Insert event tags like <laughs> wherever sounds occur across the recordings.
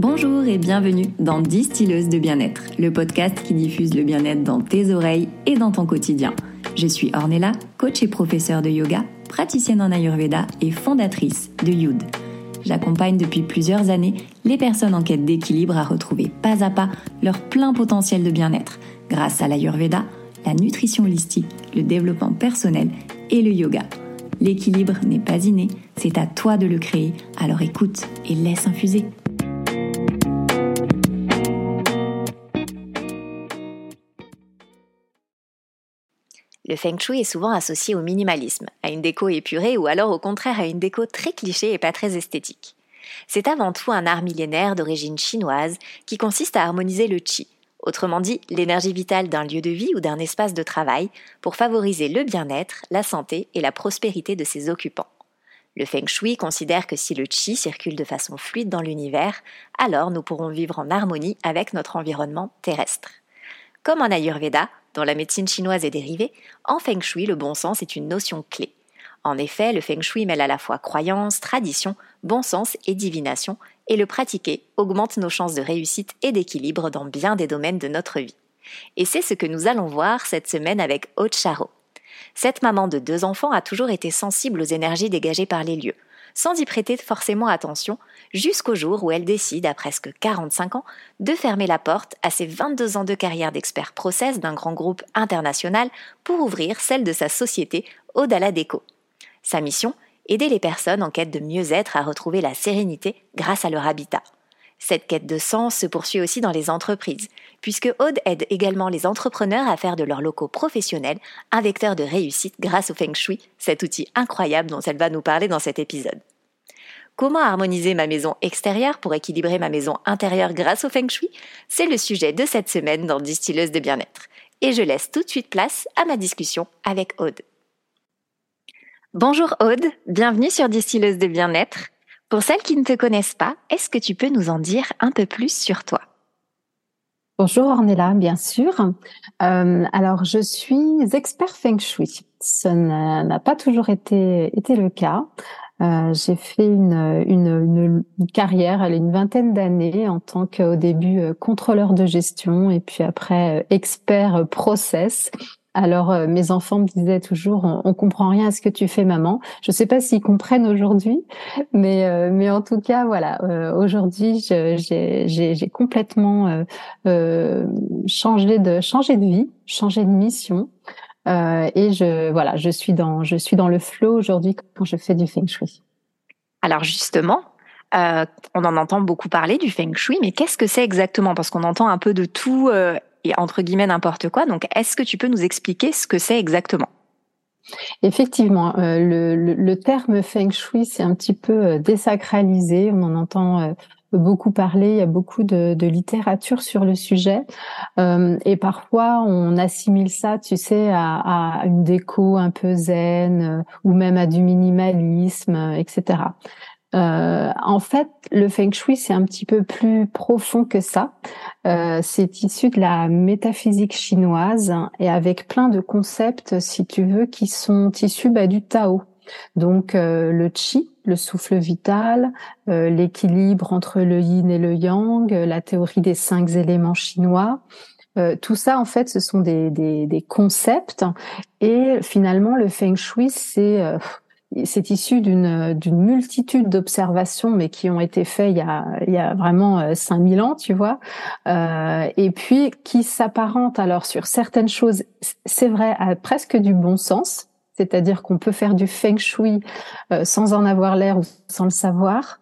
Bonjour et bienvenue dans Distilleuse de bien-être, le podcast qui diffuse le bien-être dans tes oreilles et dans ton quotidien. Je suis Ornella, coach et professeure de yoga, praticienne en Ayurveda et fondatrice de Youd. J'accompagne depuis plusieurs années les personnes en quête d'équilibre à retrouver pas à pas leur plein potentiel de bien-être grâce à l'Ayurveda, la nutrition holistique, le développement personnel et le yoga. L'équilibre n'est pas inné, c'est à toi de le créer, alors écoute et laisse infuser. Le feng shui est souvent associé au minimalisme, à une déco épurée ou alors au contraire à une déco très cliché et pas très esthétique. C'est avant tout un art millénaire d'origine chinoise qui consiste à harmoniser le qi, autrement dit l'énergie vitale d'un lieu de vie ou d'un espace de travail, pour favoriser le bien-être, la santé et la prospérité de ses occupants. Le feng shui considère que si le qi circule de façon fluide dans l'univers, alors nous pourrons vivre en harmonie avec notre environnement terrestre. Comme en Ayurveda, dont la médecine chinoise est dérivée, en Feng Shui, le bon sens est une notion clé. En effet, le Feng Shui mêle à la fois croyance, tradition, bon sens et divination, et le pratiquer augmente nos chances de réussite et d'équilibre dans bien des domaines de notre vie. Et c'est ce que nous allons voir cette semaine avec Aude Charo. Cette maman de deux enfants a toujours été sensible aux énergies dégagées par les lieux, sans y prêter forcément attention, jusqu'au jour où elle décide, à presque 45 ans, de fermer la porte à ses 22 ans de carrière d'expert process d'un grand groupe international pour ouvrir celle de sa société Odala Déco. Sa mission Aider les personnes en quête de mieux-être à retrouver la sérénité grâce à leur habitat. Cette quête de sens se poursuit aussi dans les entreprises, puisque Aude aide également les entrepreneurs à faire de leurs locaux professionnels un vecteur de réussite grâce au Feng Shui, cet outil incroyable dont elle va nous parler dans cet épisode. Comment harmoniser ma maison extérieure pour équilibrer ma maison intérieure grâce au Feng Shui? C'est le sujet de cette semaine dans Distilleuse de bien-être. Et je laisse tout de suite place à ma discussion avec Aude. Bonjour Aude, bienvenue sur Distilleuse de bien-être. Pour celles qui ne te connaissent pas, est-ce que tu peux nous en dire un peu plus sur toi? Bonjour Ornella, bien sûr. Euh, alors, je suis expert Feng Shui. Ce n'a pas toujours été, été le cas. Euh, j'ai fait une, une, une, carrière, elle une vingtaine d'années en tant qu'au début euh, contrôleur de gestion et puis après euh, expert process. Alors mes enfants me disaient toujours on, on, comprend rien à ce que tu fais maman. Je sais pas s'ils comprennent aujourd'hui, mais mais en tout cas voilà aujourd'hui j'ai complètement changé de changé de vie, changé de mission. Euh, et je voilà, je suis dans je suis dans le flow aujourd'hui quand je fais du feng shui. Alors justement, euh, on en entend beaucoup parler du feng shui, mais qu'est-ce que c'est exactement? Parce qu'on entend un peu de tout euh, entre guillemets n'importe quoi. Donc, est-ce que tu peux nous expliquer ce que c'est exactement? Effectivement, le, le, terme feng shui, c'est un petit peu désacralisé. On en entend beaucoup parler, il y a beaucoup de, littérature sur le sujet, euh, et parfois on assimile ça, tu sais, à, une déco un peu zen, euh, ou même à du minimalisme, etc. Euh, en fait, le feng shui, c'est un petit peu plus profond que ça. Euh, c'est issu de la métaphysique chinoise et avec plein de concepts, si tu veux, qui sont issus bah, du Tao. Donc euh, le qi, le souffle vital, euh, l'équilibre entre le yin et le yang, la théorie des cinq éléments chinois. Euh, tout ça, en fait, ce sont des, des, des, concepts. Et finalement, le feng shui, c'est c'est issu d'une multitude d'observations, mais qui ont été faites il y a, il y a vraiment 5000 ans, tu vois, euh, et puis qui s'apparentent alors sur certaines choses, c'est vrai, à presque du bon sens, c'est-à-dire qu'on peut faire du feng shui euh, sans en avoir l'air ou sans le savoir.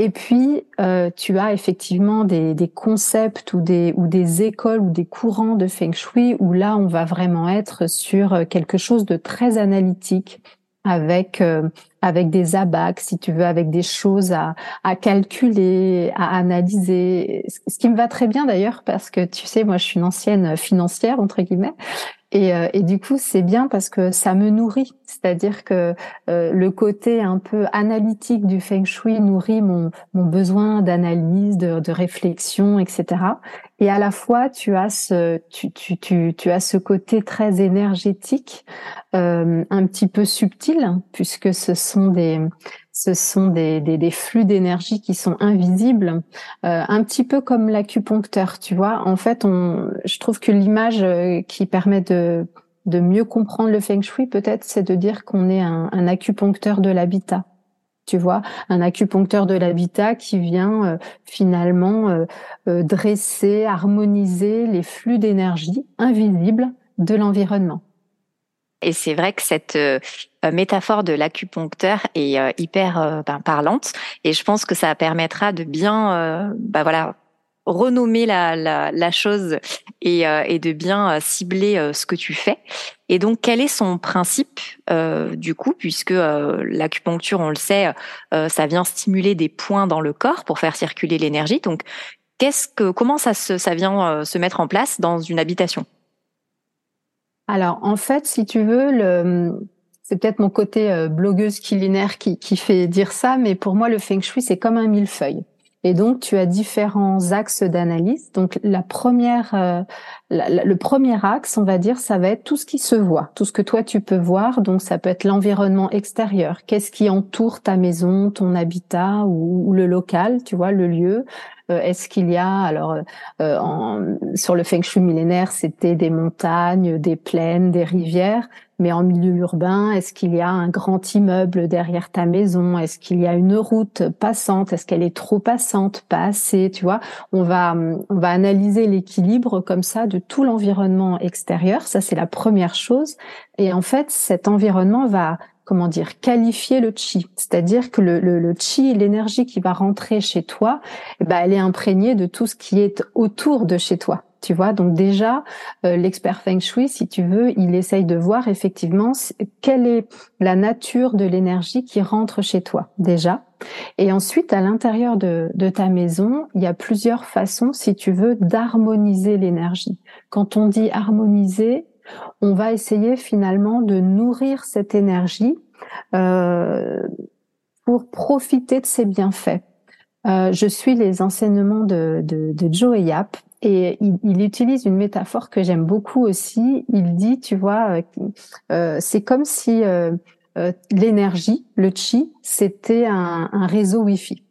Et puis, euh, tu as effectivement des, concepts ou des, ou des écoles ou des courants de feng shui où là, on va vraiment être sur quelque chose de très analytique, avec euh, avec des abacs, si tu veux, avec des choses à, à calculer, à analyser. Ce qui me va très bien d'ailleurs parce que tu sais, moi, je suis une ancienne financière entre guillemets, et, euh, et, du coup, c'est bien parce que ça me nourrit. C'est-à-dire que euh, le côté un peu analytique du feng shui nourrit mon, mon besoin d'analyse, de, de, réflexion, etc. Et à la fois, tu as ce, tu, tu, tu, tu as ce côté très énergétique, euh, un petit peu subtil, puisque ce sont des ce sont des, des, des flux d'énergie qui sont invisibles, euh, un petit peu comme l'acupuncteur, tu vois. En fait, on, je trouve que l'image euh, qui permet de, de mieux comprendre le feng shui, peut-être, c'est de dire qu'on est un, un acupuncteur de l'habitat tu vois, un acupuncteur de l'habitat qui vient euh, finalement euh, euh, dresser, harmoniser les flux d'énergie invisibles de l'environnement. Et c'est vrai que cette métaphore de l'acupuncteur est hyper ben, parlante, et je pense que ça permettra de bien, bah voilà, renommer la, la, la chose et, euh, et, de bien euh, cibler euh, ce que tu fais. Et donc, quel est son principe euh, du coup, puisque l'acupuncture, on le sait, ça vient stimuler des points dans le corps pour faire circuler l'énergie. Donc, qu'est-ce que, comment ça, se, ça vient se mettre en place dans une habitation? Alors, en fait, si tu veux, le, c'est peut-être mon côté blogueuse culinaire qui, qui fait dire ça, mais pour moi, le feng shui, c'est comme un millefeuille. Et donc, tu as différents axes d'analyse. Donc, la première, euh, le premier axe, on va dire, ça va être tout ce qui se voit, tout ce que toi tu peux voir. Donc, ça peut être l'environnement extérieur. Qu'est-ce qui entoure ta maison, ton habitat ou, le local, tu vois, le lieu. Euh, est-ce qu'il y a, alors, euh, en, sur le feng shui millénaire, c'était des montagnes, des plaines, des rivières. Mais en milieu urbain, est-ce qu'il y a un grand immeuble derrière ta maison? Est-ce qu'il y a une route passante? Est-ce qu'elle est trop passante, pas assez Tu vois, on va on va analyser l'équilibre comme ça de tout l'environnement extérieur. Ça, c'est la première chose. Et en fait, cet environnement va comment dire, qualifier le chi. C'est-à-dire que le, le, le chi, l'énergie qui va rentrer chez toi, eh ben, elle est imprégnée de tout ce qui est autour de chez toi tu vois. Donc déjà, euh, l'expert feng shui, si tu veux, il essaye de voir effectivement quelle est la nature de l'énergie qui rentre chez toi déjà. Et ensuite, à l'intérieur de, de ta maison, il y a plusieurs façons, si tu veux, d'harmoniser l'énergie. Quand on dit harmoniser, on va essayer finalement de nourrir cette énergie euh, pour profiter de ses bienfaits. Euh, je suis les enseignements de, de, de Joe Yap et il, utilise une métaphore que j'aime beaucoup aussi. Il dit, tu vois, euh, euh c'est comme si euh, euh, l'énergie, le chi, c'était un, un, réseau Wi-Fi.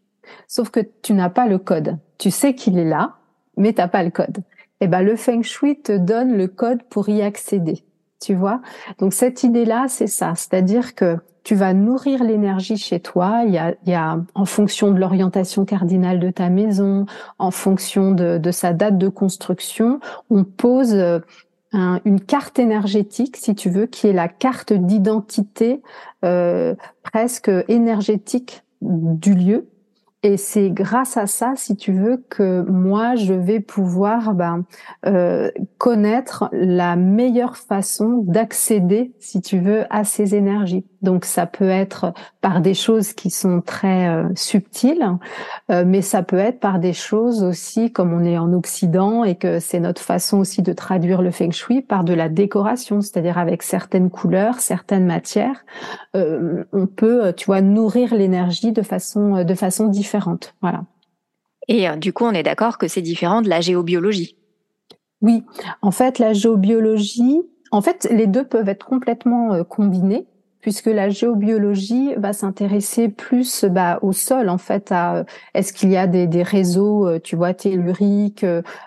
Sauf que tu n'as pas le code. Tu sais qu'il est là, mais t'as pas le code. Eh ben le feng shui te donne le code pour y accéder. Tu vois? Donc cette idée-là, c'est ça. C'est-à-dire que tu vas nourrir l'énergie chez toi. Il y a, il y a en fonction de l'orientation cardinale de ta maison, en fonction de, de sa date de construction, on pose euh, une carte énergétique, si tu veux, qui est la carte d'identité euh, presque énergétique du lieu et c'est grâce à ça, si tu veux, que moi, je vais pouvoir ben, euh, connaître la meilleure façon d'accéder, si tu veux, à ces énergies. Donc, ça peut être par des choses qui sont très euh, subtiles, euh, mais ça peut être par des choses aussi, comme on est en Occident et que c'est notre façon aussi de traduire le feng shui, par de la décoration, c'est-à-dire avec certaines couleurs, certaines matières, euh, on peut, tu vois, nourrir l'énergie de façon de façon différente voilà. Et euh, du coup, on est d'accord que c'est différent de la géobiologie. Oui, en fait, la géobiologie, en fait, les deux peuvent être complètement euh, combinés puisque la géobiologie va s'intéresser plus bah, au sol en fait à est-ce qu'il y a des, des, réseaux euh, tu vois telluriques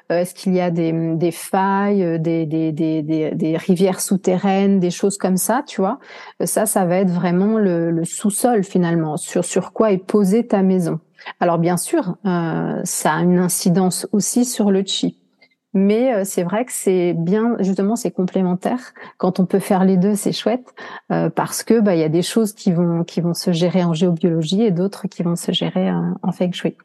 est-ce qu'il y a des, des failles des, des, des, des, rivières souterraines des choses comme ça tu vois ça ça va être vraiment le, le sous-sol finalement sur sur quoi est posée ta maison alors bien sûr, euh, ça a une incidence aussi sur le chi. Mais euh, c'est vrai que c'est bien, justement, c'est complémentaire. Quand on peut faire les deux, c'est chouette euh, parce que bah il y a des choses qui vont qui vont se gérer en géobiologie et d'autres qui vont se gérer en feng shui.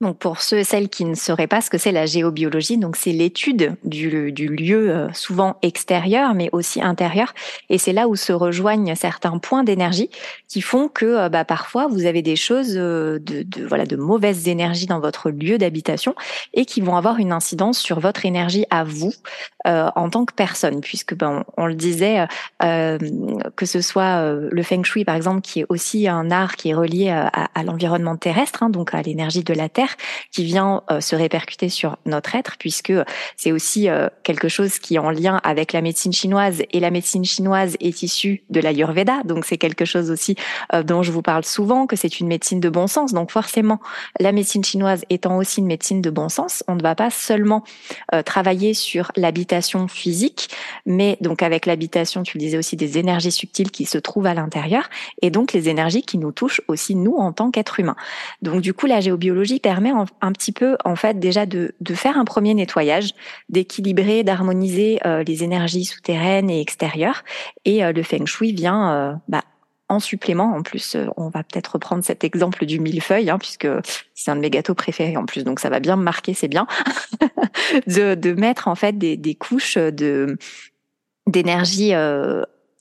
Donc pour ceux et celles qui ne sauraient pas ce que c'est la géobiologie, donc c'est l'étude du, lieu euh, souvent extérieur mais aussi intérieur. Et c'est là où se rejoignent certains points d'énergie qui font que euh, bah, parfois vous avez des choses euh, de, de, voilà de mauvaises énergies dans votre lieu d'habitation et qui vont avoir une incidence sur votre énergie à vous en tant que personne. Puisque ben on, le disait que ce soit le feng shui par exemple qui est aussi un art qui est relié à, à l'environnement terrestre hein, donc à l'énergie de la terre qui vient euh, se répercuter sur notre être, puisque c'est aussi euh, quelque chose qui est en lien avec la médecine chinoise et la médecine chinoise est issue de l'Ayurveda, donc c'est quelque chose aussi dont je vous parle souvent, que c'est une médecine de bon sens. Donc forcément, la médecine chinoise étant aussi une médecine de bon sens, on ne va pas seulement travailler sur l'habitation physique, mais donc avec l'habitation, tu le disais aussi, des énergies subtiles qui se trouvent à l'intérieur, et donc les énergies qui nous touchent aussi nous en tant qu'être humain. Donc du coup, la géobiologie permet un petit peu, en fait, déjà de, de faire un premier nettoyage, d'équilibrer, d'harmoniser euh, les énergies souterraines et extérieures. Et euh, le feng shui vient euh, bah, en supplément, en plus, on va peut-être reprendre cet exemple du millefeuille, hein, puisque c'est un de mes gâteaux préférés en plus, donc ça va bien me marquer, c'est bien, <laughs> de, de mettre en fait des, des couches d'énergie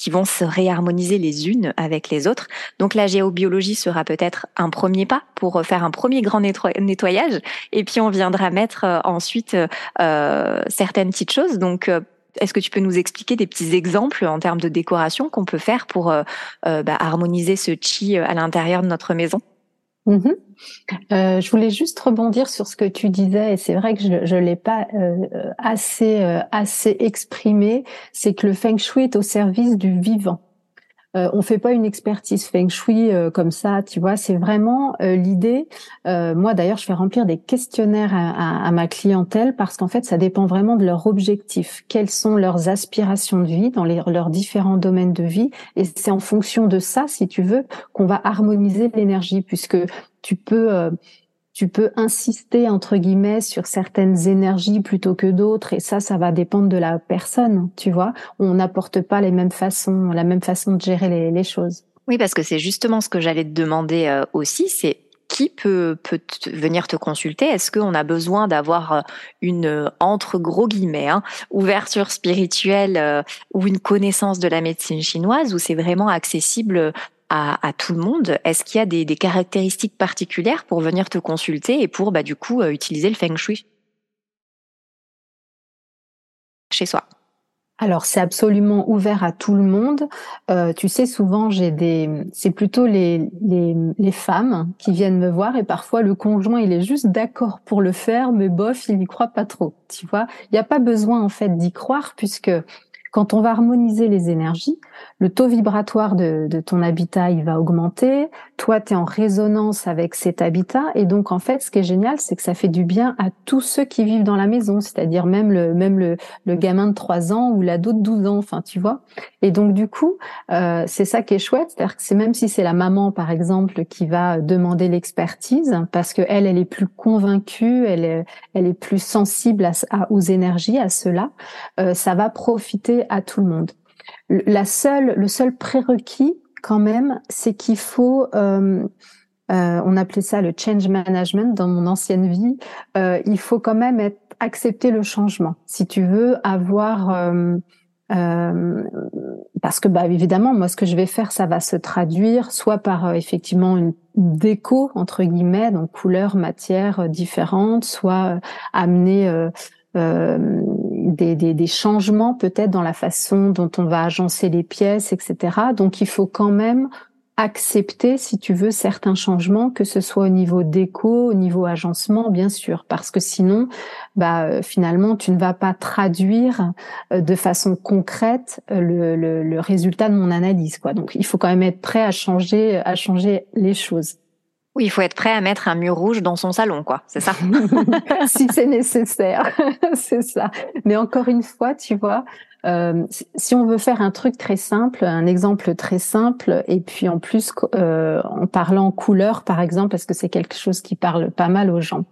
qui vont se réharmoniser les unes avec les autres. Donc la géobiologie sera peut-être un premier pas pour faire un premier grand nettoyage, et puis on viendra mettre euh, ensuite euh, certaines petites choses. Donc euh, est-ce que tu peux nous expliquer des petits exemples en termes de décoration qu'on peut faire pour bah, harmoniser ce chi à l'intérieur de notre maison? Mhm. Euh, je voulais juste rebondir sur ce que tu disais, et c'est vrai que je ne l'ai pas euh, assez, euh, assez exprimé, c'est que le feng shui est au service du vivant. Euh, on fait pas une expertise feng shui euh, comme ça, tu vois. C'est vraiment euh, l'idée. Euh, moi, d'ailleurs, je fais remplir des questionnaires à, ma clientèle parce qu'en fait, ça dépend vraiment de leur objectif. Quelles sont leurs aspirations de vie dans les, leurs différents domaines de vie Et c'est en fonction de ça, si tu veux, qu'on va harmoniser l'énergie, puisque tu peux tu peux insister entre guillemets sur certaines énergies plutôt que d'autres et ça ça va dépendre de la personne tu vois. On n'apporte pas les mêmes façons la même façon de gérer les, choses. Oui parce que c'est justement ce que j'allais te demander euh, aussi c'est qui peut, peut venir te consulter? Est-ce qu'on a besoin d'avoir euh, une, euh, entre gros guillemets, hein, ouverture spirituelle ou une connaissance de la médecine chinoise ou c'est vraiment accessible à, tout le monde. Est-ce qu'il y a des, caractéristiques particulières pour venir te consulter et pour, bah, du coup, euh, utiliser le feng shui chez soi? Alors c'est absolument ouvert à tout le monde. Euh, tu sais, souvent j'ai des, c'est plutôt les, les, les femmes qui viennent me voir et parfois le conjoint il est juste d'accord pour le faire, mais bof il n'y croit pas trop. Tu vois, il n'y a pas besoin en fait d'y croire puisque quand on va harmoniser les énergies, le taux vibratoire de, de ton habitat, il va augmenter. Toi, tu es en résonance avec cet habitat. Et donc, en fait, ce qui est génial, c'est que ça fait du bien à tous ceux qui vivent dans la maison, c'est-à-dire même le, même le, le gamin de 3 ans ou l'ado de 12 ans, enfin, tu vois. Et donc, du coup, euh, c'est ça qui est chouette. C'est-à-dire que c'est même si c'est la maman, par exemple, qui va demander l'expertise, parce que elle, elle est plus convaincue, elle est, elle est plus sensible à, aux énergies, à cela, euh, ça va profiter à tout le monde. La seule, le seul prérequis quand même, c'est qu'il faut, euh, euh, on appelait ça le change management dans mon ancienne vie. Euh, il faut quand même accepter le changement. Si tu veux avoir euh, euh, parce que bah évidemment moi ce que je vais faire ça va se traduire soit par euh, effectivement une déco entre guillemets donc couleur matière différentes soit amener euh, des, des, des, changements peut-être dans la façon dont on va agencer les pièces, etc. Donc il faut quand même accepter, si tu veux, certains changements, que ce soit au niveau déco, au niveau agencement, bien sûr, parce que sinon, bah, euh, finalement, tu ne vas pas traduire euh, de façon concrète le, le, le résultat de mon analyse, quoi. Donc, il faut quand même être prêt à changer, à changer les choses. Oui, il faut être prêt à mettre un mur rouge dans son salon, quoi. C'est ça. <laughs> <laughs> si c'est nécessaire, <laughs> c'est ça. Mais encore une fois, tu vois, euh, si on veut faire un truc très simple, un exemple très simple, et puis en plus euh, en parlant couleur, par exemple, parce que c'est quelque chose qui parle pas mal aux gens.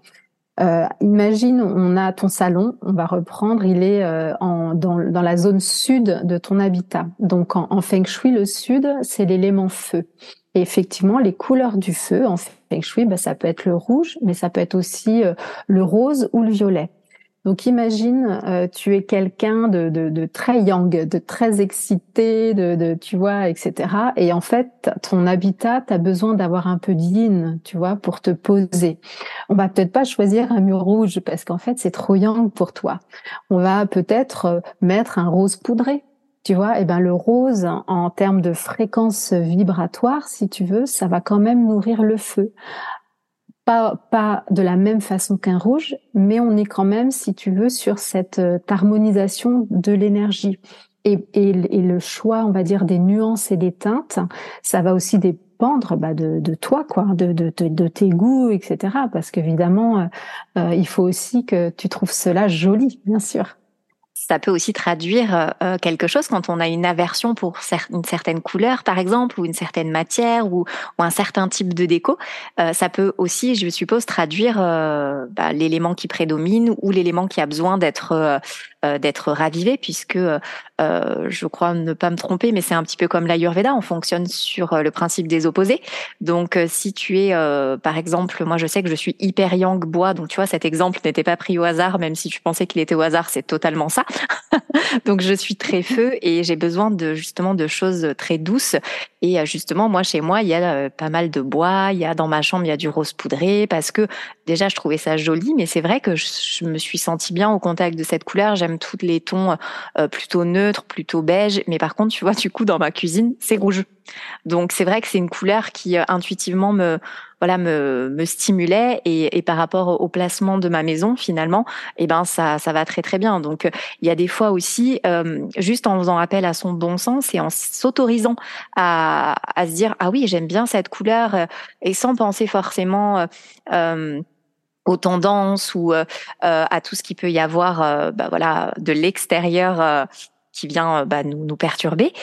Euh, imagine, on a ton salon, on va reprendre, il est euh, en, dans, dans, la zone sud de ton habitat. Donc en, en feng shui, le sud, c'est l'élément feu. Et effectivement, les couleurs du feu en feng shui, bah, ça peut être le rouge, mais ça peut être aussi euh, le rose ou le violet. Donc imagine, euh, tu es quelqu'un de, très young, de très excité, de, de, tu vois, etc. Et en fait, ton habitat, tu besoin d'avoir un peu de tu vois, pour te poser. On va peut-être pas choisir un mur rouge parce qu'en fait, c'est trop young pour toi. On va peut-être euh, mettre un rose poudré, tu vois, et eh ben le rose en termes de fréquence vibratoire, si tu veux, ça va quand même nourrir le feu. Pas pas de la même façon qu'un rouge, mais on est quand même, si tu veux, sur cette euh, harmonisation de l'énergie. Et, et, et, le choix, on va dire, des nuances et des teintes, ça va aussi dépendre bah, de, de, toi, quoi, de, de, de, tes goûts, etc. Parce qu'évidemment, euh, euh, il faut aussi que tu trouves cela joli, bien sûr ça peut aussi traduire euh, euh, quelque chose quand on a une aversion pour une certaine couleur, par exemple, ou une certaine matière, ou, un certain type de déco. Euh, ça peut aussi, je suppose, traduire bah, l'élément qui prédomine ou l'élément qui a besoin d'être d'être ravivé, puisque je crois ne pas me tromper, mais c'est un petit peu comme l'Ayurveda, on fonctionne sur le principe des opposés. Donc, si tu es, par exemple, moi je sais que je suis hyper yang bois, donc tu vois, cet exemple n'était pas pris au hasard, même si tu pensais qu'il était au hasard, c'est totalement ça. <laughs> Donc je suis très feu et j'ai besoin de justement de choses très douces. Et euh, justement, moi chez moi, il y a euh, pas mal de bois. Il y a dans ma chambre, il y a du rose poudré parce que déjà je trouvais ça joli, mais c'est vrai que je, me suis sentie bien au contact de cette couleur. J'aime tous les tons euh, plutôt neutres, plutôt beige. Mais par contre, tu vois, du coup, dans ma cuisine, c'est rouge. Donc c'est vrai que c'est une couleur qui intuitivement me voilà me, me stimulait et, et, par rapport au placement de ma maison finalement eh ben ça ça va très très bien donc il y a des fois aussi euh, juste en faisant appel à son bon sens et en s'autorisant à, à se dire ah oui j'aime bien cette couleur euh, et sans penser forcément euh, aux tendances ou euh, à tout ce qui peut y avoir bah voilà de l'extérieur qui vient bah, nous, nous perturber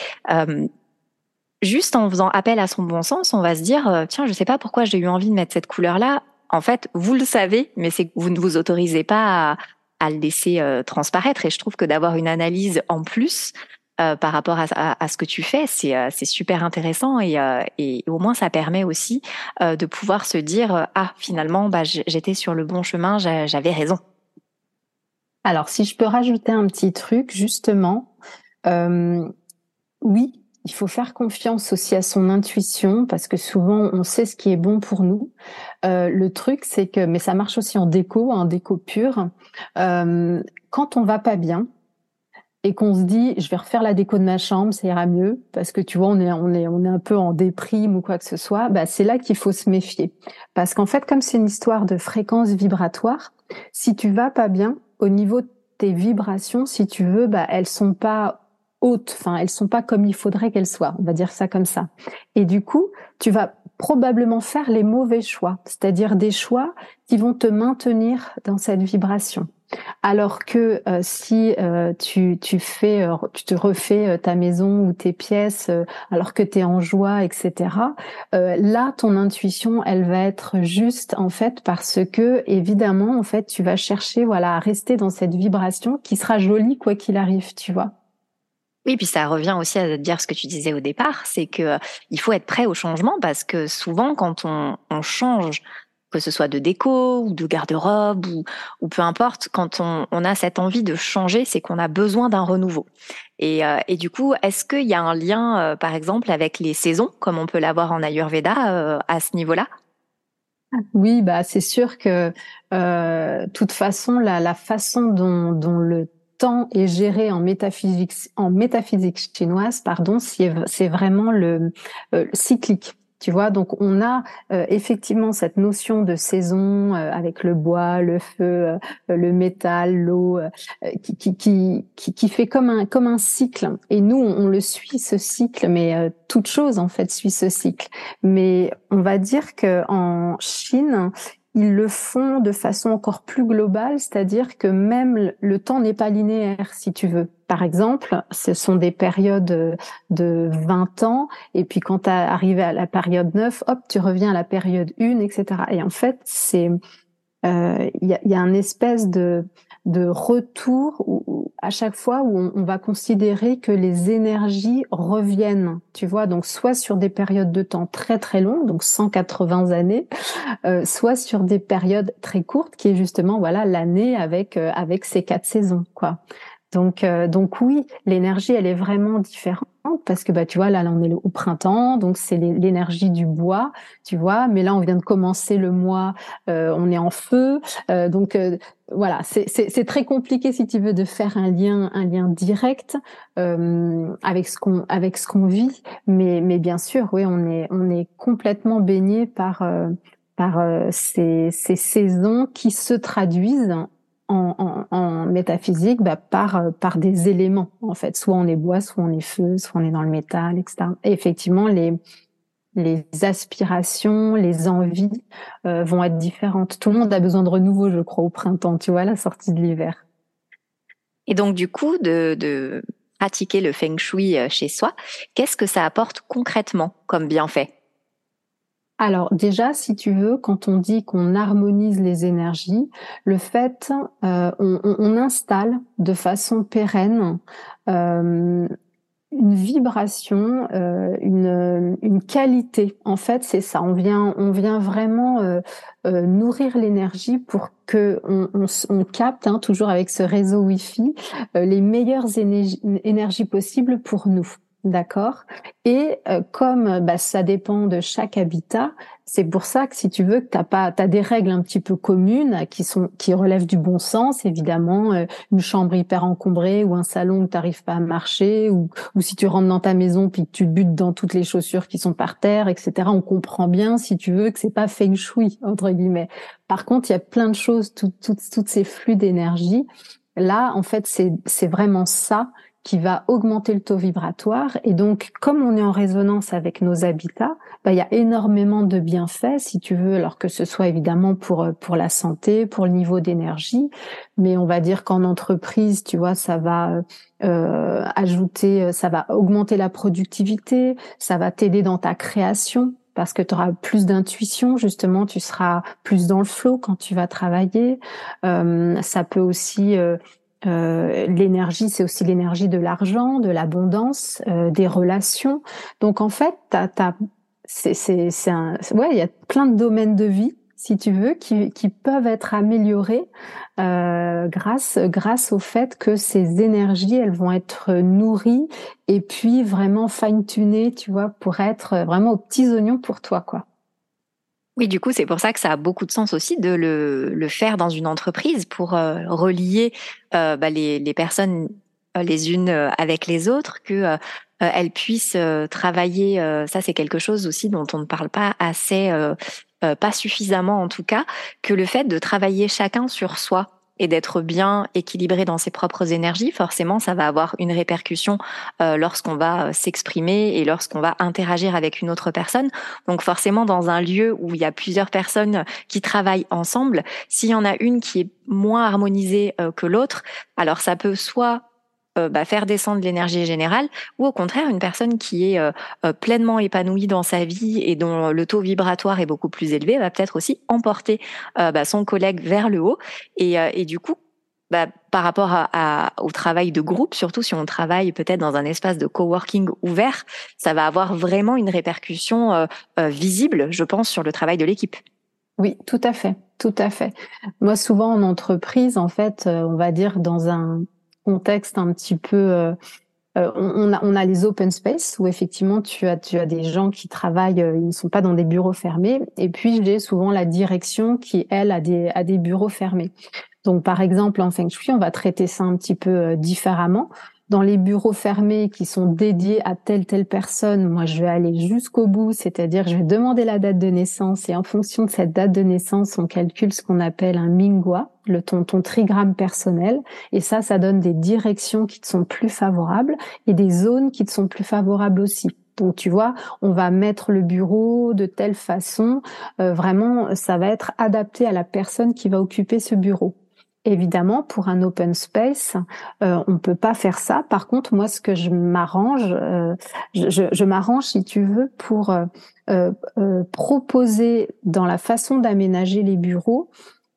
juste en faisant appel à son bon sens, on va se dire euh, tiens, je sais pas pourquoi j'ai eu envie de mettre cette couleur-là. En fait, vous le savez, mais c'est que vous ne vous autorisez pas à, le laisser euh, transparaître. Et je trouve que d'avoir une analyse en plus euh, par rapport à, ce que tu fais, c'est super intéressant et, et, au moins ça permet aussi de pouvoir se dire ah finalement bah, j'étais sur le bon chemin, j'avais raison. Alors si je peux rajouter un petit truc justement, oui, il faut faire confiance aussi à son intuition parce que souvent on sait ce qui est bon pour nous. Euh, le truc c'est que, mais ça marche aussi en déco, en déco pure. Euh, quand on va pas bien et qu'on se dit je vais refaire la déco de ma chambre, ça ira mieux parce que tu vois on est on est on est un peu en déprime ou quoi que ce soit. Bah c'est là qu'il faut se méfier parce qu'en fait comme c'est une histoire de fréquence vibratoire, si tu vas pas bien au niveau de tes vibrations, si tu veux, bah elles sont pas hautes, enfin elles sont pas comme il faudrait qu'elles soient, on va dire ça comme ça. Et du coup, tu vas probablement faire les mauvais choix, c'est-à-dire des choix qui vont te maintenir dans cette vibration. Alors que euh, si euh, tu, tu fais, euh, tu te refais ta maison ou tes pièces alors que tu es en joie, etc. là, ton intuition, elle va être juste en fait parce que évidemment, en fait, tu vas chercher, voilà, à rester dans cette vibration qui sera jolie quoi qu'il arrive, tu vois. Oui, puis ça revient aussi à dire ce que tu disais au départ, c'est que euh, il faut être prêt au changement parce que souvent quand on, change, que ce soit de déco ou de garde-robe ou, ou, peu importe, quand on, on, a cette envie de changer, c'est qu'on a besoin d'un renouveau. Et, euh, et, du coup, est-ce qu'il y a un lien, euh, par exemple, avec les saisons, comme on peut l'avoir en Ayurveda à ce niveau-là? Oui, bah c'est sûr que euh, toute façon, la, la façon dont, dont le temps est géré en métaphysique, en métaphysique chinoise, pardon, c'est vraiment le, euh, cyclique. Tu vois, donc on a euh, effectivement cette notion de saison euh, avec le bois, le feu, le métal, l'eau, qui, qui, qui, qui, fait comme un comme un cycle. Et nous, on, le suit ce cycle, mais toute chose en fait suit ce cycle. Mais on va dire que en Chine, ils le font de façon encore plus globale, c'est-à-dire que même le temps n'est pas linéaire, si tu veux. Par exemple, ce sont des périodes de 20 ans, et puis quand tu arrivé à la période 9, hop, tu reviens à la période 1, etc. Et en fait, c'est euh, il y, a, y, a, un espèce de de retour où, à chaque fois où on, va considérer que les énergies reviennent, tu vois, donc soit sur des périodes de temps très très longues, donc 180 années, euh, soit sur des périodes très courtes, qui est justement voilà l'année avec euh, avec ses quatre saisons, quoi. Donc, euh, donc oui, l'énergie, elle est vraiment différente parce que bah tu vois là, là on est au printemps, donc c'est l'énergie du bois, tu vois. Mais là, on vient de commencer le mois, euh, on est en feu, euh, donc voilà, c'est très compliqué si tu veux de faire un lien, un lien direct avec ce qu'on avec ce qu'on vit. Mais mais bien sûr, oui, on est on est complètement baigné par par ces, ces, saisons qui se traduisent en, en, métaphysique bah, par par des éléments en fait. Soit on est bois, soit on est feu, soit on est dans le métal, etc. Et effectivement, les les aspirations, les envies euh, vont être différentes. Tout le monde a besoin de renouveau, je crois, au printemps, tu vois, la sortie de l'hiver. Et donc, du coup, de, de pratiquer le feng shui euh, chez soi, qu'est-ce que ça apporte concrètement comme bienfait? Alors déjà, si tu veux, quand on dit qu'on harmonise les énergies, le fait, euh, on, installe de façon pérenne euh, une vibration, euh, une, une, qualité. En fait, c'est ça. On vient, on vient vraiment nourrir l'énergie pour que on, on, on capte, hein, toujours avec ce réseau Wi-Fi, les meilleures énergies possibles pour nous. D'accord. Et euh, comme bah, ça dépend de chaque habitat, c'est pour ça que si tu veux que t'as pas, t'as des règles un petit peu communes qui sont qui relèvent du bon sens, évidemment. Euh, une chambre hyper encombrée ou un salon où t'arrives pas à marcher, ou, ou si tu rentres dans ta maison puis que tu butes dans toutes les chaussures qui sont par terre, etc. On comprend bien, si tu veux, que c'est pas feng shui entre guillemets. Par contre, il y a plein de choses, toutes toutes ces flux d'énergie. Là, en fait, c'est c'est vraiment ça qui va augmenter le taux vibratoire. Et donc, comme on est en résonance avec nos habitats, bah, il y a énormément de bienfaits, si tu veux, alors que ce soit évidemment pour pour la santé, pour le niveau d'énergie, mais on va dire qu'en entreprise, tu vois, ça va euh, ajouter, ça va augmenter la productivité, ça va t'aider dans ta création parce que tu auras plus d'intuition, justement, tu seras plus dans le flow quand tu vas travailler. Euh, ça peut aussi euh, euh, l'énergie, c'est aussi l'énergie de l'argent, de l'abondance, euh, des relations. Donc en fait, t'as, c'est un, ouais, il y a plein de domaines de vie, si tu veux, qui, qui peuvent être améliorés euh, grâce, grâce au fait que ces énergies, elles vont être nourries et puis vraiment fine-tunées, tu vois, pour être vraiment aux petits oignons pour toi, quoi. Oui, du coup, c'est pour ça que ça a beaucoup de sens aussi de le, le faire dans une entreprise pour euh, relier euh, bah, les, personnes euh, les unes avec les autres, que elles puissent travailler. ça, c'est quelque chose aussi dont on ne parle pas assez, pas suffisamment en tout cas, que le fait de travailler chacun sur soi et d'être bien équilibré dans ses propres énergies, forcément, ça va avoir une répercussion euh, lorsqu'on va euh, s'exprimer et lorsqu'on va interagir avec une autre personne. Donc forcément, dans un lieu où il y a plusieurs personnes qui travaillent ensemble, s'il y en a une qui est moins harmonisée euh, que l'autre, alors ça peut soit euh, bah, faire descendre l'énergie générale, ou au contraire une personne qui est euh, euh, pleinement épanouie dans sa vie et dont le taux vibratoire est beaucoup plus élevé va peut-être aussi emporter bah, son collègue vers le haut et, du coup bah, par rapport au travail de groupe, surtout si on travaille peut-être dans un espace de coworking ouvert, ça va avoir vraiment une répercussion visible, je pense, sur le travail de l'équipe. Oui, tout à fait, tout à fait. Moi, souvent en entreprise, en fait, on va dire dans un contexte un petit peu euh, euh, on, a, les open space où effectivement tu as, tu as des gens qui travaillent, euh, ils ne sont pas dans des bureaux fermés. Et puis j'ai souvent la direction qui, elle, a des, a des bureaux fermés. Donc par exemple en Feng Shui, on va traiter ça un petit peu différemment dans les bureaux fermés qui sont dédiés à telle telle personne, moi je vais aller jusqu'au bout, c'est-à-dire je vais demander la date de naissance et en fonction de cette date de naissance, on calcule ce qu'on appelle un mingua, le ton, ton trigramme personnel, et ça, ça donne des directions qui te sont plus favorables et des zones qui te sont plus favorables aussi. Donc tu vois, on va mettre le bureau de telle façon, euh, vraiment, ça va être adapté à la personne qui va occuper ce bureau. Évidemment, pour un open space, euh, on peut pas faire ça. Par contre, moi, ce que je m'arrange, euh, je, je m'arrange, si tu veux, pour euh, euh, euh proposer dans la façon d'aménager les bureaux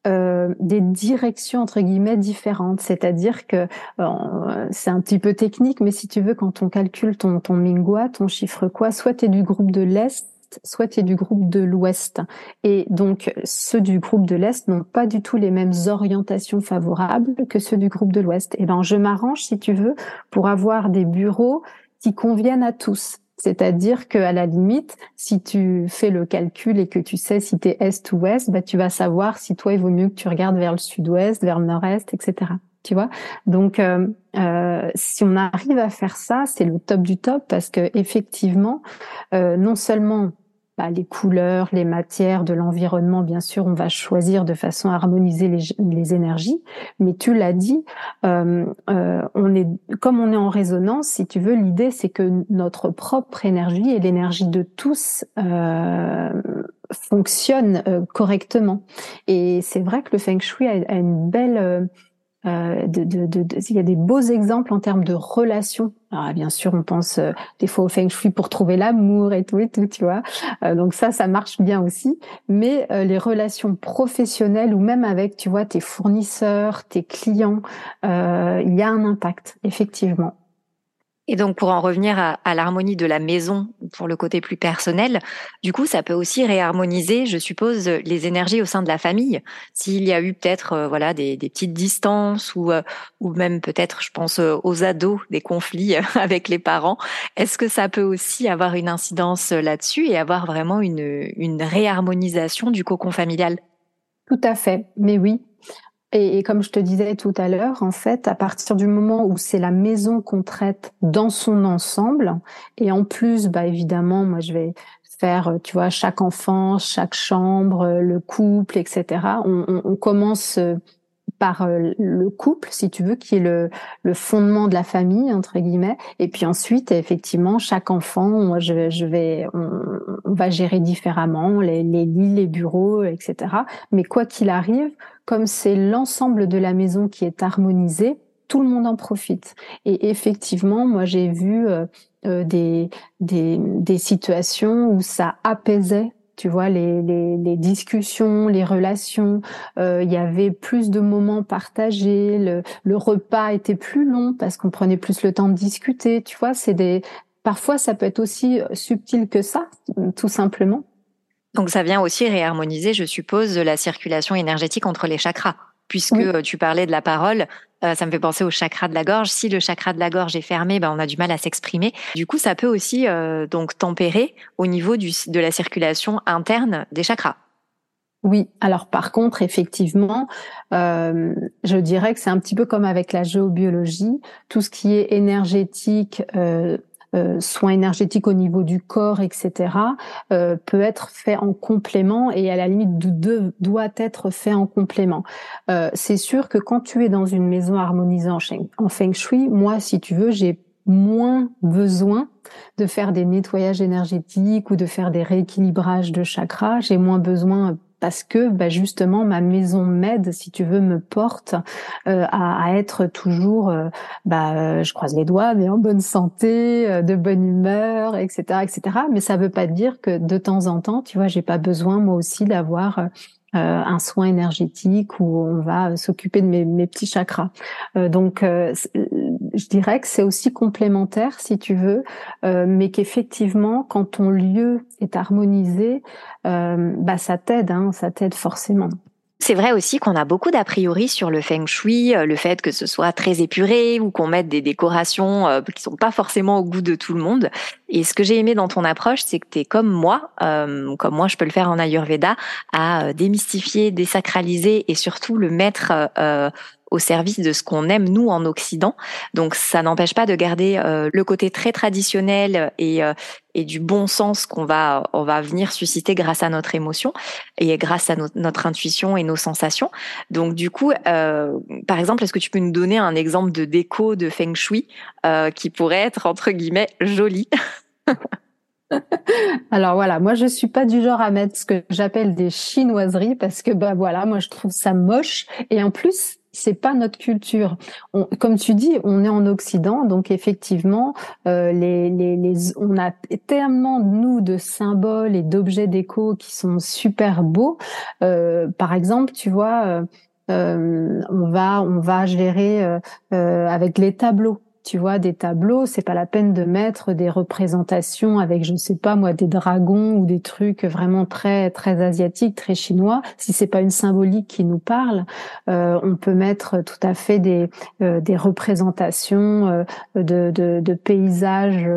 euh, des directions entre guillemets différentes. C'est-à-dire que c'est un petit peu technique, mais si tu veux, quand on calcule ton ton mingua, ton chiffre quoi, soit tu es du groupe de l'est, soit tu es du groupe de l'Ouest. Et donc, ceux du groupe de l'Est n'ont pas du tout les mêmes orientations favorables que ceux du groupe de l'Ouest. Et ben, je m'arrange, si tu veux, pour avoir des bureaux qui conviennent à tous. C'est-à-dire que à la limite, si tu fais le calcul et que tu sais si tu es est ou ouest, bah tu vas savoir si toi il vaut mieux que tu regardes vers le sud-ouest, vers le nord-est, etc. Tu vois? Donc euh, euh, si on arrive à faire ça, c'est le top du top parce que effectivement, euh, non seulement bah, les couleurs, les matières de l'environnement, bien sûr, on va choisir de façon à harmoniser les, énergies. Mais tu l'as dit, euh, euh, on est comme on est en résonance. Si tu veux, l'idée c'est que notre propre énergie et l'énergie de tous euh, euh, correctement. Et c'est vrai que le feng shui a, a une belle euh, de, de, de, il y a des beaux exemples en termes de relations. Alors bien sûr, on pense euh, des fois au feng shui pour trouver l'amour et tout et tout, tu vois. Euh, donc ça, ça marche bien aussi. Mais les relations professionnelles ou même avec, tu vois, tes fournisseurs, tes clients, il y a un impact effectivement. Et donc, pour en revenir à, l'harmonie de la maison, pour le côté plus personnel, du coup, ça peut aussi réharmoniser, je suppose, les énergies au sein de la famille. S'il y a eu peut-être, euh, voilà, des, petites distances ou euh, ou même peut-être, je pense euh, aux ados, des conflits <laughs> avec les parents. Est-ce que ça peut aussi avoir une incidence là-dessus et avoir vraiment une une réharmonisation du cocon familial? Tout à fait, mais oui. Et, comme je te disais tout à l'heure, en fait, à partir du moment où c'est la maison qu'on traite dans son ensemble, et en plus, bah évidemment, moi je vais faire, tu vois, chaque enfant, chaque chambre, le couple, etc. On, on, on commence euh, par euh, le couple, si tu veux, qui est le, le, fondement de la famille entre guillemets. Et puis ensuite, effectivement, chaque enfant, je, je vais, on, va gérer différemment les, les lits, les bureaux, etc. Mais quoi qu'il arrive, comme c'est l'ensemble de la maison qui est harmonisé, tout le monde en profite. Et effectivement, moi j'ai vu euh, euh, des, des, des situations où ça apaisait tu vois les, les, discussions, les relations. Euh, il y avait plus de moments partagés. Le, le repas était plus long parce qu'on prenait plus le temps de discuter. Tu vois, c'est des. Parfois, ça peut être aussi subtil que ça, tout simplement. Donc ça vient aussi réharmoniser, je suppose, la circulation énergétique entre les chakras. Puisque tu parlais de la parole, euh, ça me fait penser au chakra de la gorge. Si le chakra de la gorge est fermé, ben on a du mal à s'exprimer. Du coup, ça peut aussi euh, donc tempérer au niveau du, de la circulation interne des chakras. Oui, alors par contre, effectivement, euh, je dirais que c'est un petit peu comme avec la géobiologie, tout ce qui est énergétique, euh, euh, soins énergétiques au niveau du corps, etc., euh, peut être fait en complément et à la limite de, doit être fait en complément. Euh, c'est sûr que quand tu es dans une maison harmonisée en feng shui, moi, si tu veux, j'ai moins besoin de faire des nettoyages énergétiques ou de faire des rééquilibrages de chakras. J'ai moins besoin parce que bah, justement ma maison m'aide, si tu veux, me porte euh, à, être toujours, euh, bah, euh, je croise les doigts, mais en bonne santé, de bonne humeur, etc., etc. Mais ça veut pas dire que de temps en temps, tu vois, j'ai pas besoin moi aussi d'avoir euh, un soin énergétique où on va s'occuper de mes, mes, petits chakras. Euh, donc, euh, je dirais que c'est aussi complémentaire, si tu veux, mais qu'effectivement, quand ton lieu est harmonisé, bah ça t'aide, hein, ça t'aide forcément. C'est vrai aussi qu'on a beaucoup d'a priori sur le feng shui, euh, le fait que ce soit très épuré ou qu'on mette des décorations euh, qui sont pas forcément au goût de tout le monde. Et ce que j'ai aimé dans ton approche, c'est que tu es comme moi, euh, comme moi je peux le faire en Ayurveda, à démystifier, désacraliser et surtout le mettre au service de ce qu'on aime nous en Occident. Donc ça n'empêche pas de garder euh, le côté très traditionnel et, euh, et du bon sens qu'on va on va venir susciter grâce à notre émotion et grâce à notre intuition et nos sensations. Donc du coup, euh, par exemple, est-ce que tu peux nous donner un exemple de déco de feng shui qui pourrait être entre guillemets joli? <laughs> Alors voilà, moi je suis pas du genre à mettre ce que j'appelle des chinoiseries parce que bah voilà, moi je trouve ça moche et en plus c'est pas notre culture. On, comme tu dis, on est en Occident, donc effectivement, euh, les, les, les, on a tellement nous de symboles et d'objets déco qui sont super beaux. Euh, par exemple, tu vois, euh, euh on va on va gérer euh, euh, avec les tableaux tu vois, des tableaux, c'est pas la peine de mettre des représentations avec, je sais pas moi, des dragons ou des trucs vraiment très très asiatiques, très chinois. Si c'est pas une symbolique qui nous parle, euh, on peut mettre tout à fait des euh, des représentations euh, de, de, de paysages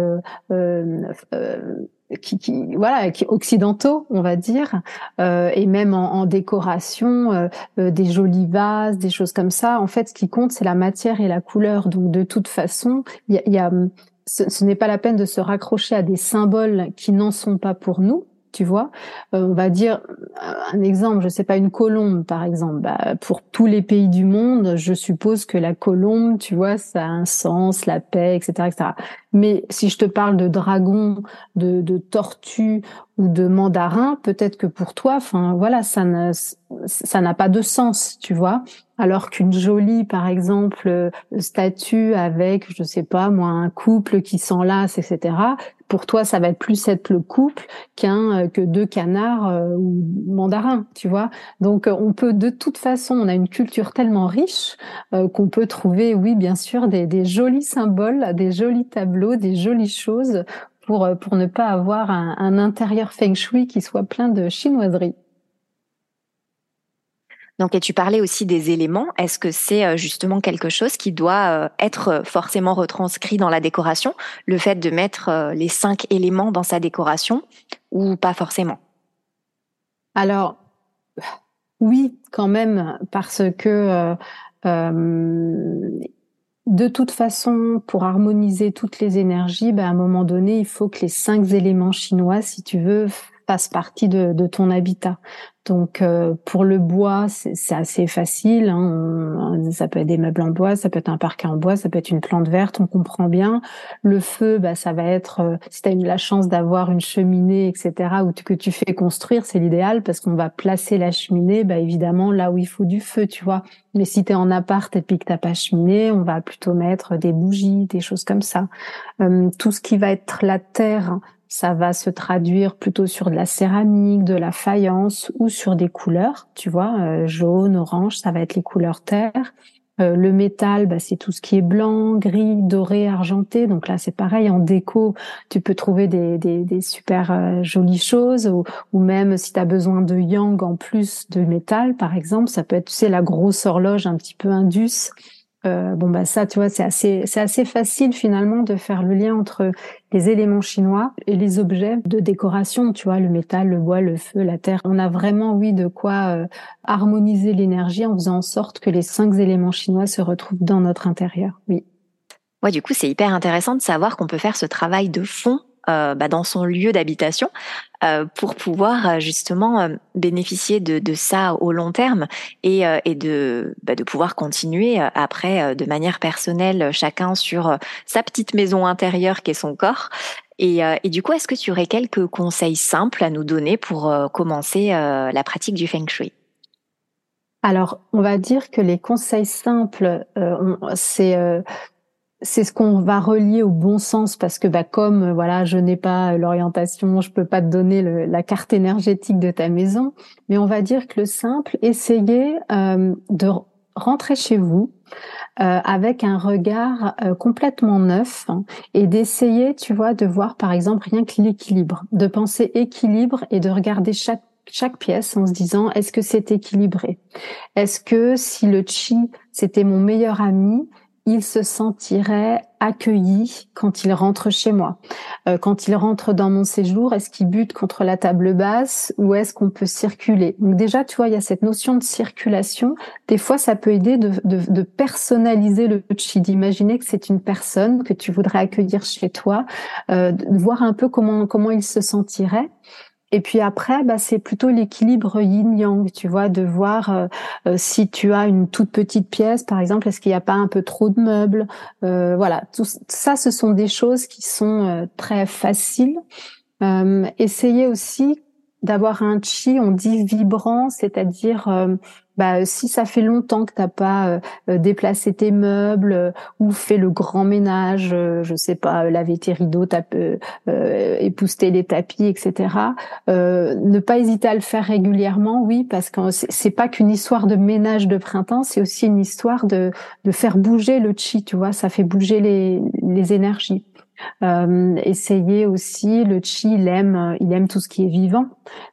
qui, qui, voilà qui occidentaux on va dire euh, et même en, en décoration euh, euh, des jolis vases des choses comme ça en fait ce qui compte c'est la matière et la couleur donc de toute façon il y a, y a ce, ce n'est pas la peine de se raccrocher à des symboles qui n'en sont pas pour nous tu vois. Euh, on va dire un exemple, je sais pas, une colombe par exemple. Bah, pour tous les pays du monde, je suppose que la colombe, tu vois, ça a un sens, la paix, etc., etc. Mais si je te parle de dragon, de, de tortue ou de mandarin, peut-être que pour toi, enfin voilà, ça n'a ça n'a pas de sens, tu vois. Alors qu'une jolie, par exemple, statue avec, je sais pas moi, un couple qui s'enlace, etc pour toi, ça va être plus être le couple qu'un euh, que deux canards euh, ou mandarins, tu vois. Donc, euh, on peut de toute façon, on a une culture tellement riche qu'on peut trouver, oui, bien sûr, des, des, jolis symboles, des jolis tableaux, des jolies choses pour pour ne pas avoir un, un intérieur feng shui qui soit plein de chinoiseries. Donc, et tu parlais aussi des éléments. Est-ce que c'est euh, justement quelque chose qui doit euh, être forcément retranscrit dans la décoration, le fait de mettre euh, les cinq éléments dans sa décoration, ou pas forcément? Alors, oui, quand même, parce que de toute façon, pour harmoniser toutes les énergies, ben, à un moment donné, il faut que les cinq éléments chinois, si tu veux, fassent partie de, de ton habitat. Donc euh, pour le bois, c'est assez facile. Hein. Ça peut être des meubles en bois, ça peut être un parquet en bois, ça peut être une plante verte, on comprend bien. Le feu, bah, ça va être, euh, si tu as eu la chance d'avoir une cheminée, etc., ou que tu fais construire, c'est l'idéal parce qu'on va placer la cheminée, bah, évidemment, là où il faut du feu, tu vois. Mais si tu es en appart et puis que t'as pas cheminée, on va plutôt mettre des bougies, des choses comme ça. Euh, tout ce qui va être la terre, ça va se traduire plutôt sur de la céramique, de la faïence ou sur des couleurs, tu vois, euh, jaune, orange, ça va être les couleurs terre. Euh, le métal, bah, c'est tout ce qui est blanc, gris, doré, argenté. Donc là, c'est pareil. En déco, tu peux trouver des, des, des super euh, jolies choses. Ou, ou même si tu as besoin de yang en plus de métal, par exemple, ça peut être, tu sais, la grosse horloge un petit peu indus euh, bon bah ça, tu vois, c'est assez, c'est assez facile finalement de faire le lien entre les éléments chinois et les objets de décoration. Tu vois, le métal, le bois, le feu, la terre. On a vraiment, oui, de quoi euh, harmoniser l'énergie en faisant en sorte que les cinq éléments chinois se retrouvent dans notre intérieur. Oui. Ouais, du coup, c'est hyper intéressant de savoir qu'on peut faire ce travail de fond euh, bah, dans son lieu d'habitation euh, pour pouvoir euh, justement bénéficier de, de, ça au long terme et, et de, bah, de pouvoir continuer après de manière personnelle chacun sur sa petite maison intérieure qui est son corps. Et, et du coup, est-ce que tu aurais quelques conseils simples à nous donner pour commencer la pratique du feng shui? Alors, on va dire que les conseils simples, c'est c'est ce qu'on va relier au bon sens parce que bah comme euh, voilà je n'ai pas l'orientation je peux pas te donner la carte énergétique de ta maison. Mais on va dire que le simple essayez euh, de rentrer chez vous euh, avec un regard complètement neuf hein, et d'essayer tu vois de voir par exemple rien que l'équilibre de penser équilibre et de regarder chaque chaque pièce en se disant est-ce que c'est équilibré? Est-ce que si le chi c'était mon meilleur ami, il se sentirait accueilli quand il rentre chez moi. Euh, quand il rentre dans mon séjour, est-ce qu'il bute contre la table basse ou est-ce qu'on peut circuler? Donc déjà, tu vois, il y a cette notion de circulation. Des fois, ça peut aider de, de personnaliser le chi, d'imaginer que c'est une personne que tu voudrais accueillir chez toi, euh, de voir un peu comment comment il se sentirait. Et puis après, bah, c'est plutôt l'équilibre yin-yang, tu vois, de voir euh, euh, si tu as une toute petite pièce, par exemple, est-ce qu'il n'y a pas un peu trop de meubles euh, Voilà, tout ça, ce sont des choses qui sont très faciles. essayez aussi d'avoir un chi, on dit vibrant, c'est-à-dire bah, si ça fait longtemps que t'as pas euh, euh, déplacé tes meubles euh, ou fait le grand ménage, je sais pas, laver tes rideaux, taper, épouster les tapis, etc. ne pas hésiter à le faire régulièrement, oui, parce que c'est pas qu'une histoire de ménage de printemps, c'est aussi une histoire de, de faire bouger le chi, tu vois, ça fait bouger les, les énergies. Euh, essayez aussi, le chi, il aime, il aime tout ce qui est vivant.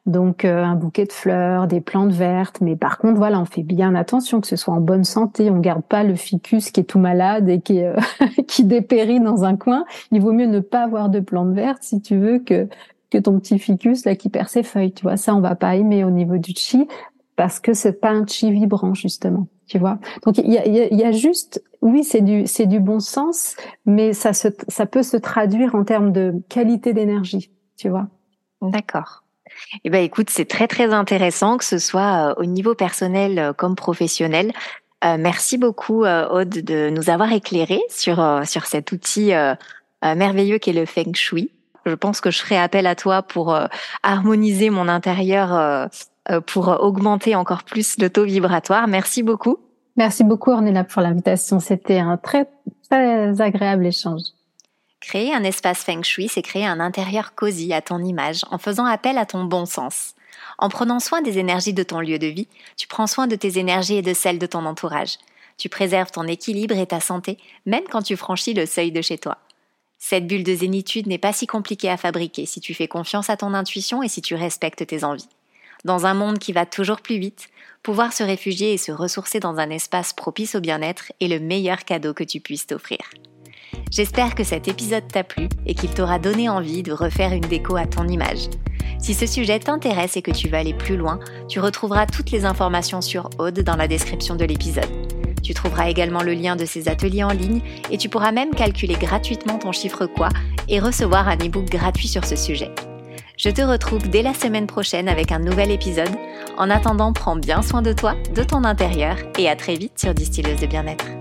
Donc euh, un bouquet de fleurs, des plantes vertes. Mais par contre, voilà, on fait bien attention que ce soit en bonne santé. On garde pas le ficus qui est tout malade et qui euh, <laughs> qui dépérit dans un coin. Il vaut mieux ne pas avoir de plantes vertes si tu veux que que ton petit ficus là qui perd ses feuilles. Tu vois, ça on va pas aimer au niveau du chi parce que c'est pas un chi vibrant justement tu vois. Donc il y a, y a, juste, oui, c'est du c'est du bon sens, mais ça se ça peut se traduire en termes de qualité d'énergie, tu vois. D'accord. Eh ben, écoute, c'est très très intéressant que ce soit au niveau personnel comme professionnel. merci beaucoup Aude de nous avoir éclairé sur sur cet outil merveilleux qu'est le Feng Shui. Je pense que je ferai appel à toi pour harmoniser mon intérieur pour augmenter encore plus le taux vibratoire. Merci beaucoup. Merci beaucoup Ornella pour l'invitation. C'était un très très agréable échange. Créer un espace feng shui, c'est créer un intérieur cosy à ton image en faisant appel à ton bon sens. En prenant soin des énergies de ton lieu de vie, tu prends soin de tes énergies et de celles de ton entourage. Tu préserves ton équilibre et ta santé, même quand tu franchis le seuil de chez toi. Cette bulle de zénitude n'est pas si compliquée à fabriquer si tu fais confiance à ton intuition et si tu respectes tes envies. Dans un monde qui va toujours plus vite, pouvoir se réfugier et se ressourcer dans un espace propice au bien-être est le meilleur cadeau que tu puisses t'offrir. J'espère que cet épisode t'a plu et qu'il t'aura donné envie de refaire une déco à ton image. Si ce sujet t'intéresse et que tu veux aller plus loin, tu retrouveras toutes les informations sur Aude dans la description de l'épisode. Tu trouveras également le lien de ses ateliers en ligne et tu pourras même calculer gratuitement ton chiffre quoi et recevoir un e-book gratuit sur ce sujet. Je te retrouve dès la semaine prochaine avec un nouvel épisode. En attendant, prends bien soin de toi, de ton intérieur et à très vite sur Distilleuse de bien-être.